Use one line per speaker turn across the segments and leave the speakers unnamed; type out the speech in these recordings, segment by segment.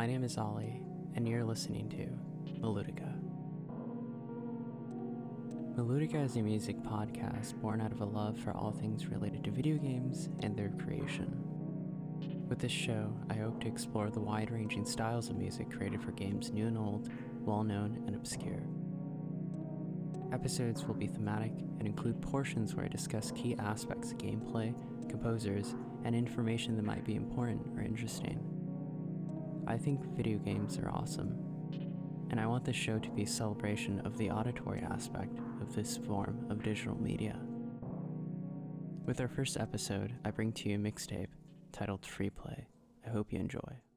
My name is Ollie, and you're listening to Meludica. Meludica is a music podcast born out of a love for all things related to video games and their creation. With this show, I hope to explore the wide ranging styles of music created for games new and old, well known and obscure. Episodes will be thematic and include portions where I discuss key aspects of gameplay, composers, and information that might be important or interesting. I think video games are awesome, and I want this show to be a celebration of the auditory aspect of this form of digital media. With our first episode, I bring to you a mixtape titled Free Play. I hope you enjoy.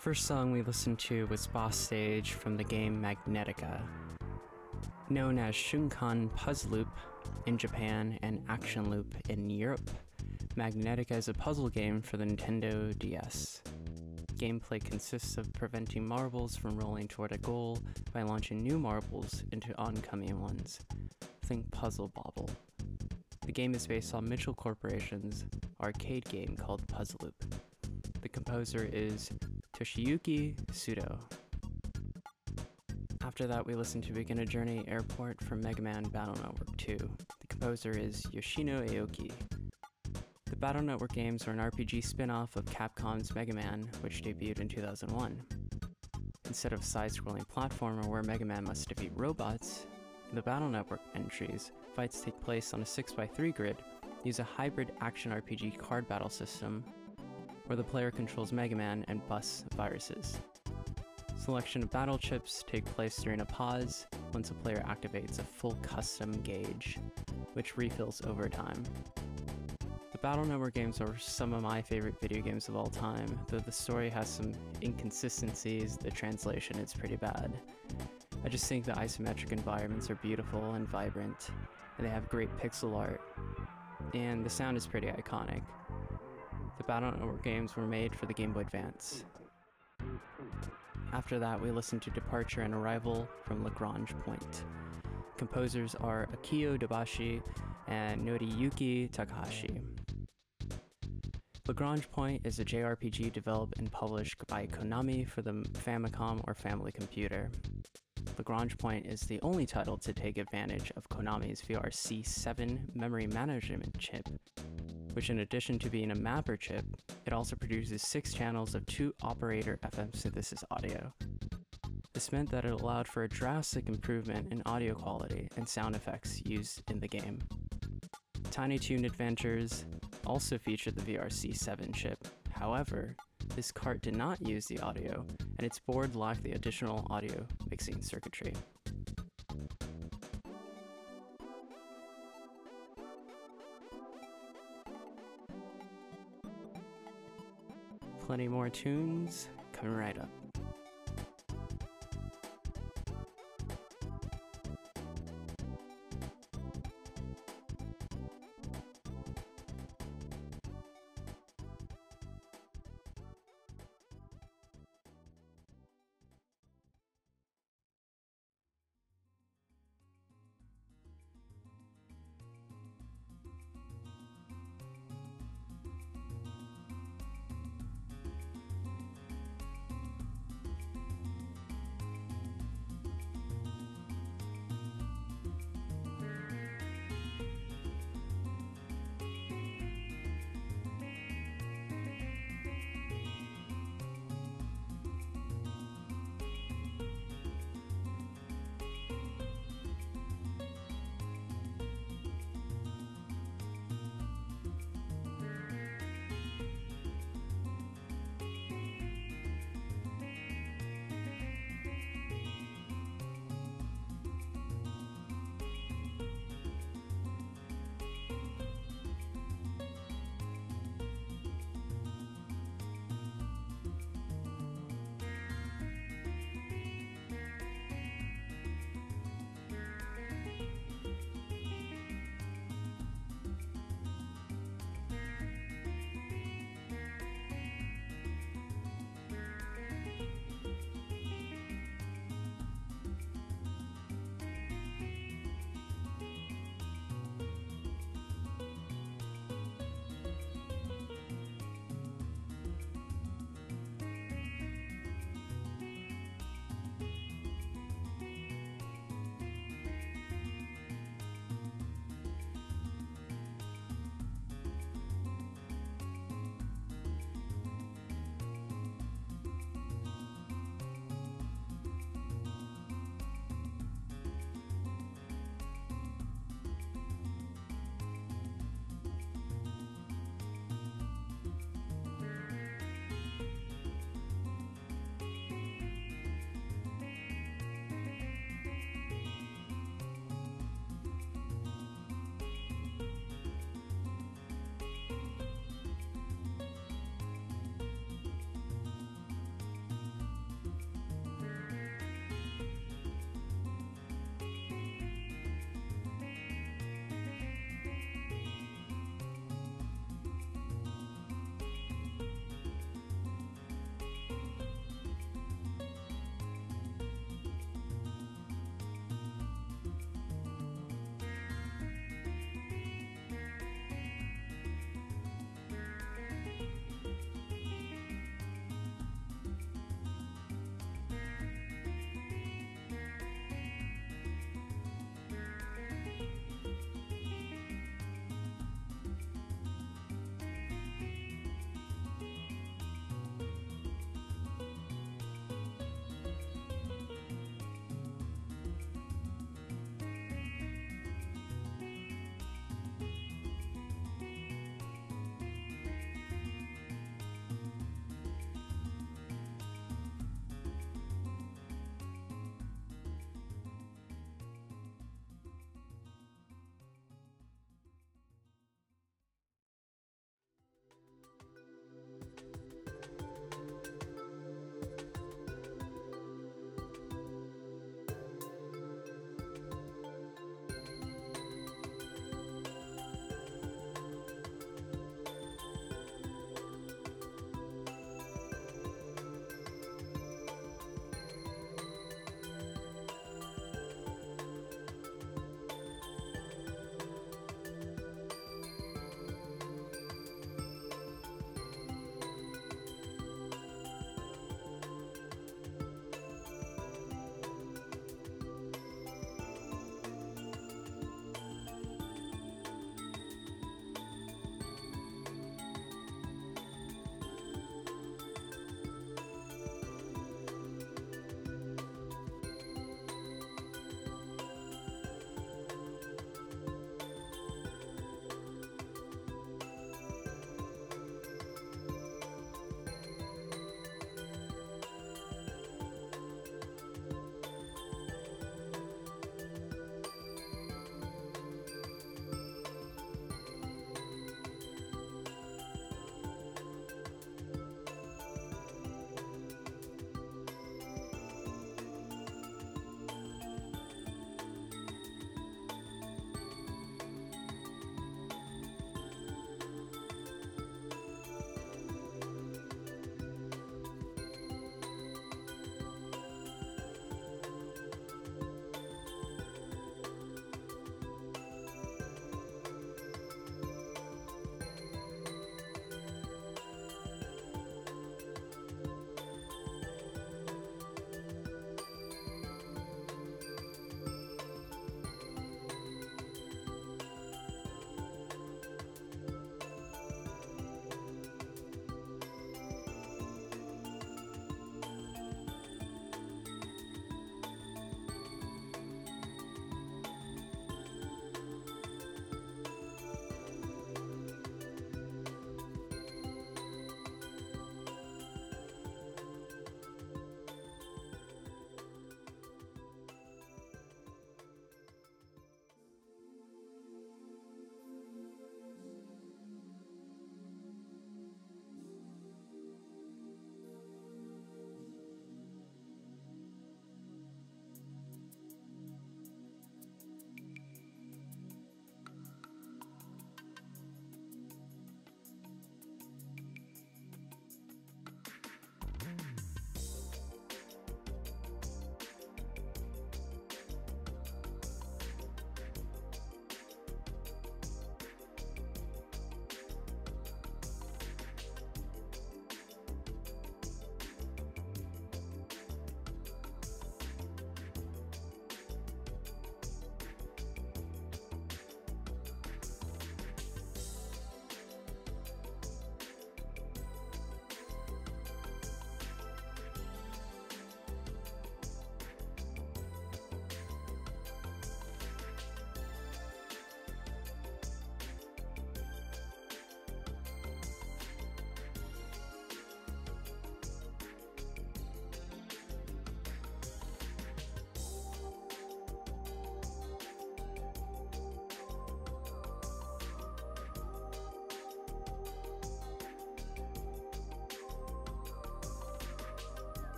First song we listened to was Boss Stage from the game Magnetica. Known as Shunkan Puzzle Loop in Japan and Action Loop in Europe, Magnetica is a puzzle game for the Nintendo DS. Gameplay consists of preventing marbles from rolling toward a goal by launching new marbles into oncoming ones. Think Puzzle Bobble. The game is based on Mitchell Corporation's arcade game called Puzzle Loop. The composer is Toshiyuki Sudo. After that, we listened to Begin a Journey Airport from Mega Man Battle Network 2. The composer is Yoshino Aoki. The Battle Network games are an RPG spin off of Capcom's Mega Man, which debuted in 2001. Instead of side scrolling platformer where Mega Man must defeat robots, the Battle Network entries, fights take place on a 6x3 grid, use a hybrid action RPG card battle system where the player controls Mega Man and busts viruses. Selection of battle chips take place during a pause once a player activates a full custom gauge, which refills over time. The Battle Network games are some of my favorite video games of all time, though the story has some inconsistencies, the translation is pretty bad. I just think the isometric environments are beautiful and vibrant, and they have great pixel art, and the sound is pretty iconic. The Battle Network games were made for the Game Boy Advance. After that, we listened to Departure and Arrival from Lagrange Point. Composers are Akio Dobashi and Noriyuki Takahashi. Lagrange Point is a JRPG developed and published by Konami for the Famicom or Family Computer. Lagrange Point is the only title to take advantage of Konami's VRC7 memory management chip which in addition to being a mapper chip, it also produces six channels of two operator FM synthesis audio. This meant that it allowed for a drastic improvement in audio quality and sound effects used in the game. Tiny Toon Adventures also featured the VRC7 chip. However, this cart did not use the audio, and its board lacked the additional audio mixing circuitry. Plenty more tunes coming right up.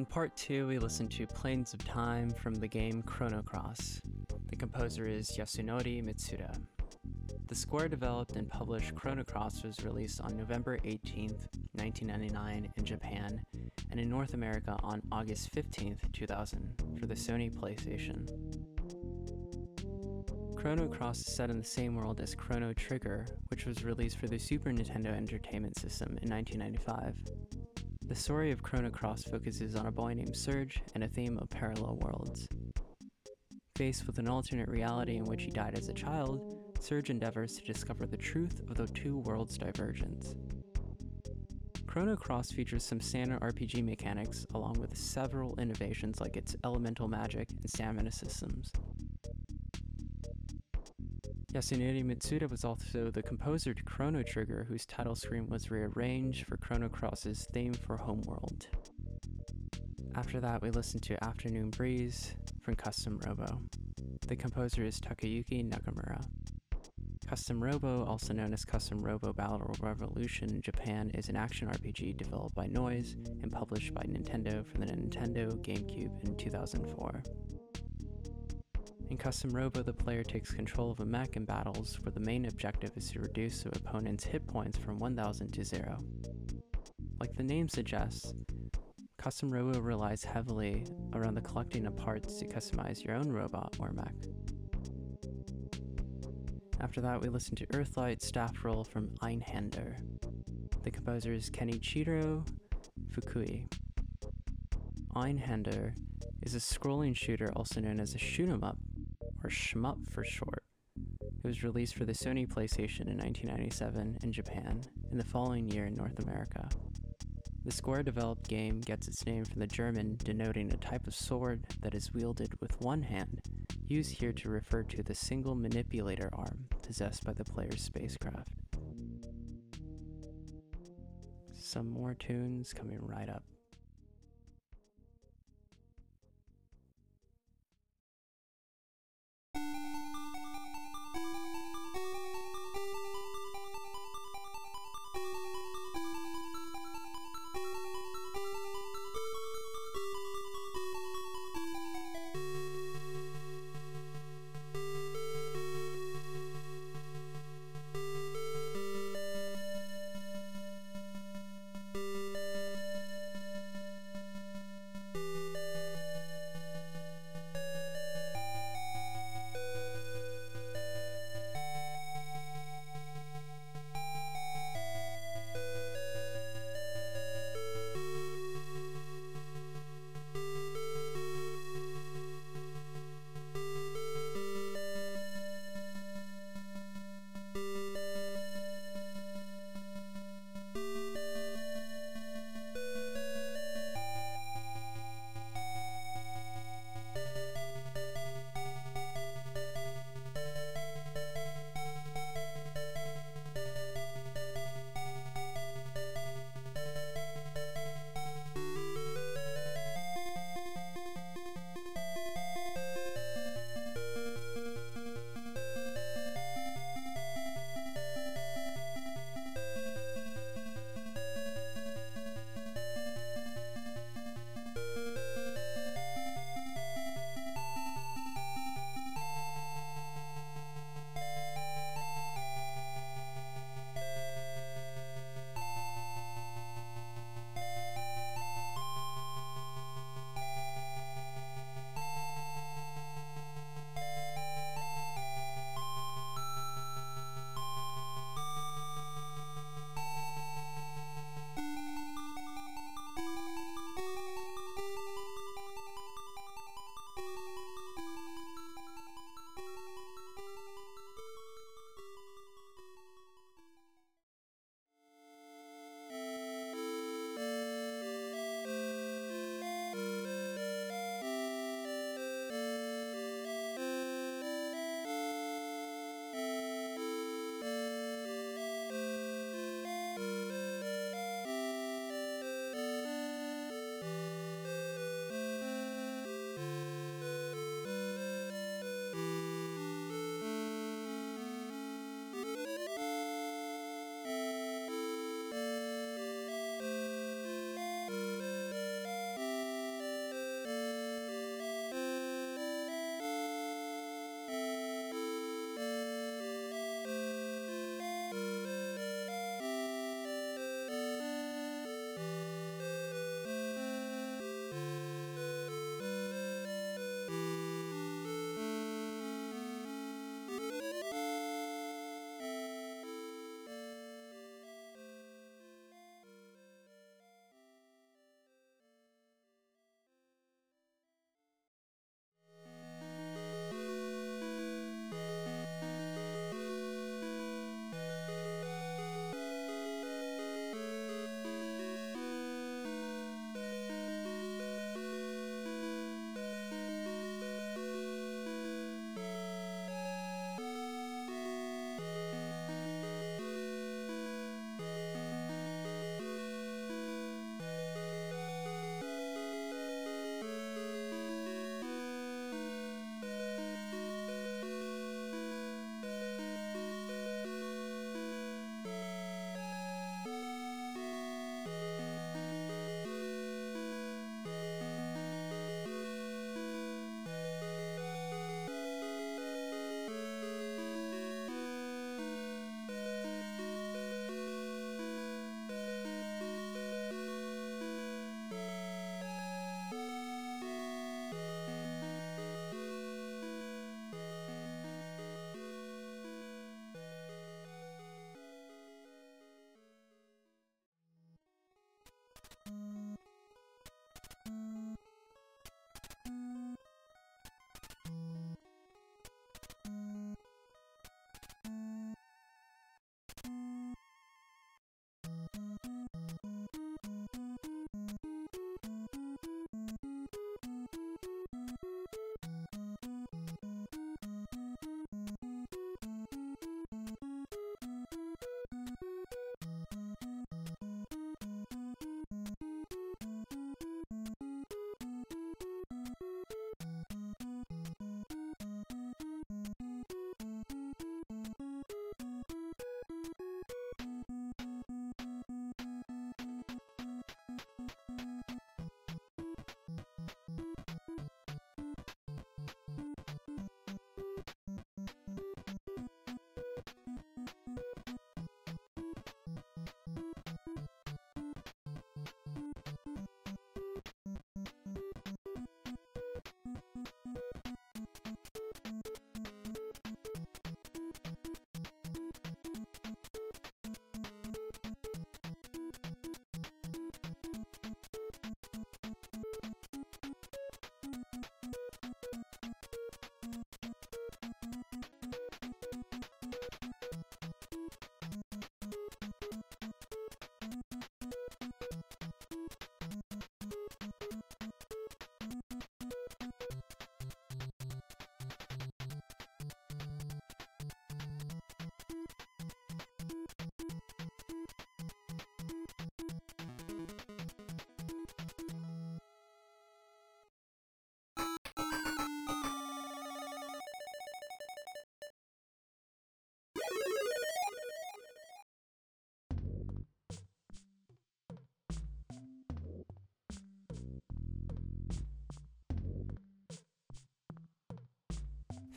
In part 2, we listen to Planes of Time from the game Chrono Cross. The composer is Yasunori Mitsuda. The Square developed and published Chrono Cross was released on November 18, 1999 in Japan, and in North America on August 15, 2000, for the Sony PlayStation. Chrono Cross is set in the same world as Chrono Trigger, which was released for the Super Nintendo Entertainment System in 1995. The story of Chrono Cross focuses on a boy named Serge and a theme of parallel worlds. Faced with an alternate reality in which he died as a child, Serge endeavors to discover the truth of the two worlds' divergence. Chrono Cross features some standard RPG mechanics along with several innovations like its elemental magic and stamina systems. Yasunori Mitsuda was also the composer to Chrono Trigger, whose title screen was rearranged for Chrono Cross's theme for Homeworld. After that, we listened to Afternoon Breeze from Custom Robo. The composer is Takayuki Nakamura. Custom Robo, also known as Custom Robo Battle Revolution in Japan, is an action RPG developed by Noise and published by Nintendo for the Nintendo GameCube in 2004. In Custom Robo, the player takes control of a mech in battles where the main objective is to reduce the opponent's hit points from 1000 to 0. Like the name suggests, Custom Robo relies heavily around the collecting of parts to customize your own robot or mech. After that, we listen to Earthlight Staff Roll from Einhander. The composer is Kenichiro Fukui. Einhander is a scrolling shooter also known as a shoot 'em up, or shmup for short. It was released for the Sony PlayStation in 1997 in Japan, and the following year in North America. The Square developed game gets its name from the German denoting a type of sword that is wielded with one hand, used here to refer to the single manipulator arm possessed by the player's spacecraft. Some more tunes coming right up.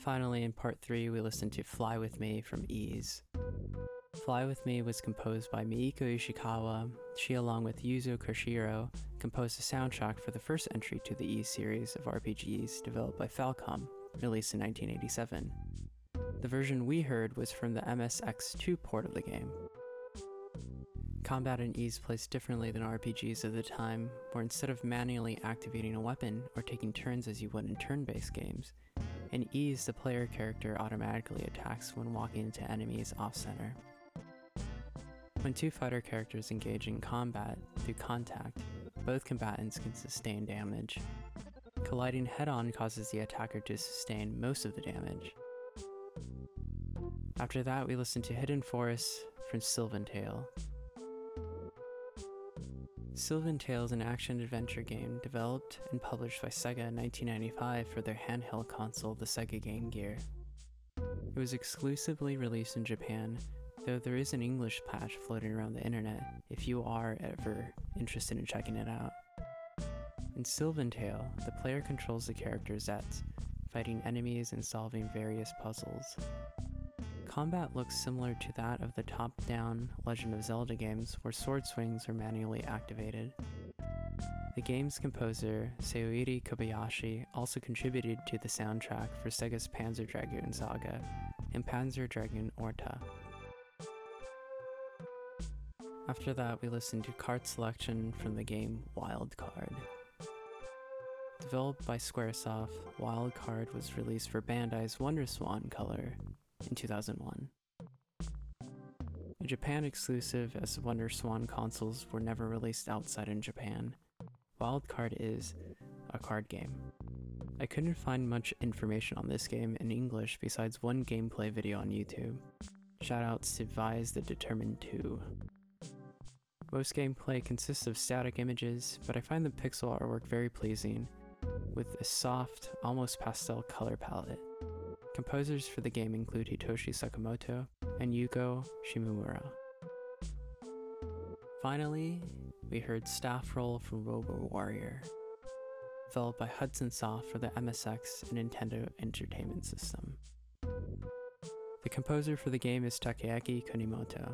Finally, in part 3, we listened to Fly With Me from Ys. Fly With Me was composed by Mieko Ishikawa. She, along with Yuzo Koshiro, composed the soundtrack for the first entry to the Ys series of RPGs developed by Falcom, released in 1987. The version we heard was from the MSX2 port of the game. Combat in Ys plays differently than RPGs of the time, where instead of manually activating a weapon or taking turns as you would in turn based games, in Ys, the player character automatically attacks when walking into enemies off center. When two fighter characters engage in combat through contact, both combatants can sustain damage. Colliding head on causes the attacker to sustain most of the damage. After that, we listen to Hidden Forest from Sylvan Tale. Sylvan Tale is an action adventure game developed and published by Sega in 1995 for their handheld console, the Sega Game Gear. It was exclusively released in Japan, though there is an English patch floating around the internet if you are ever interested in checking it out. In Sylvan Tale, the player controls the character Zet, fighting enemies and solving various puzzles. Combat looks similar to that of the top down Legend of Zelda games, where sword swings are manually activated. The game's composer, Saori Kobayashi, also contributed to the soundtrack for Sega's Panzer Dragoon Saga and Panzer Dragoon Orta. After that, we listened to card selection from the game Wild Card. Developed by Squaresoft, Wild Card was released for Bandai's WonderSwan color in 2001. A Japan exclusive, as WonderSwan consoles were never released outside in Japan, Wildcard is a card game. I couldn't find much information on this game in English besides one gameplay video on YouTube. Shoutouts to Vise the Determined 2. Most gameplay consists of static images, but I find the pixel artwork very pleasing, with a soft, almost pastel color palette. Composers for the game include Hitoshi Sakimoto and Yugo Shimomura. Finally, we heard Staff Roll from Robo Warrior, developed by Hudson Soft for the MSX and Nintendo Entertainment System. The composer for the game is Takayuki Kunimoto.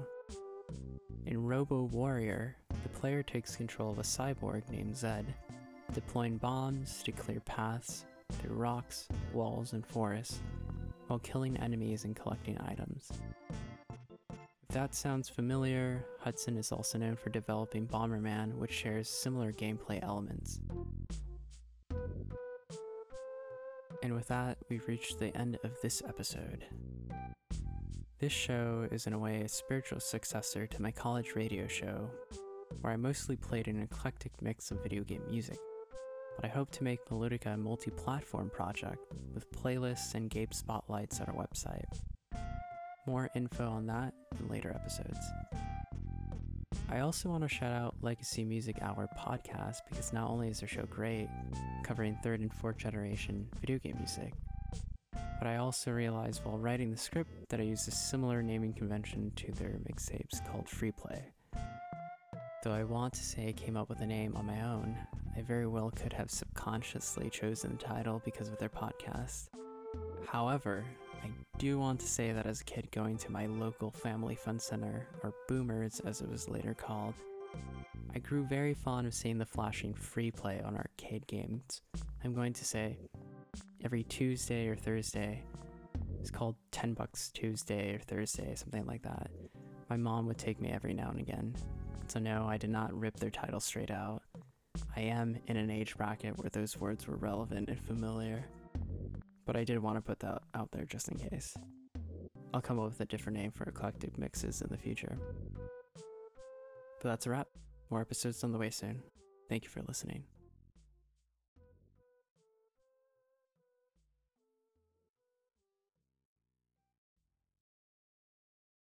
In Robo Warrior, the player takes control of a cyborg named Zed, deploying bombs to clear paths through rocks, walls, and forests while killing enemies and collecting items. If that sounds familiar, Hudson is also known for developing Bomberman, which shares similar gameplay elements. And with that, we've reached the end of this episode. This show is, in a way, a spiritual successor to my college radio show, where I mostly played an eclectic mix of video game music but I hope to make Melodica a multi platform project with playlists and game spotlights at our website. More info on that in later episodes. I also want to shout out Legacy Music Hour podcast because not only is their show great, covering third and fourth generation video game music, but I also realized while writing the script that I used a similar naming convention to their mixtapes called Free Play. Though I want to say I came up with a name on my own, I very well could have subconsciously chosen the title because of their podcast. However, I do want to say that as a kid going to my local family fun center, or Boomers as it was later called, I grew very fond of seeing the flashing free play on arcade games. I'm going to say every Tuesday or Thursday. It's called 10 bucks Tuesday or Thursday, something like that. My mom would take me every now and again. So no, I did not rip their title straight out. I am in an age bracket where those words were relevant and familiar, but I did want to put that out there just in case. I'll come up with a different name for eclectic mixes in the future. But that's a wrap. More episodes on the way soon. Thank you for listening.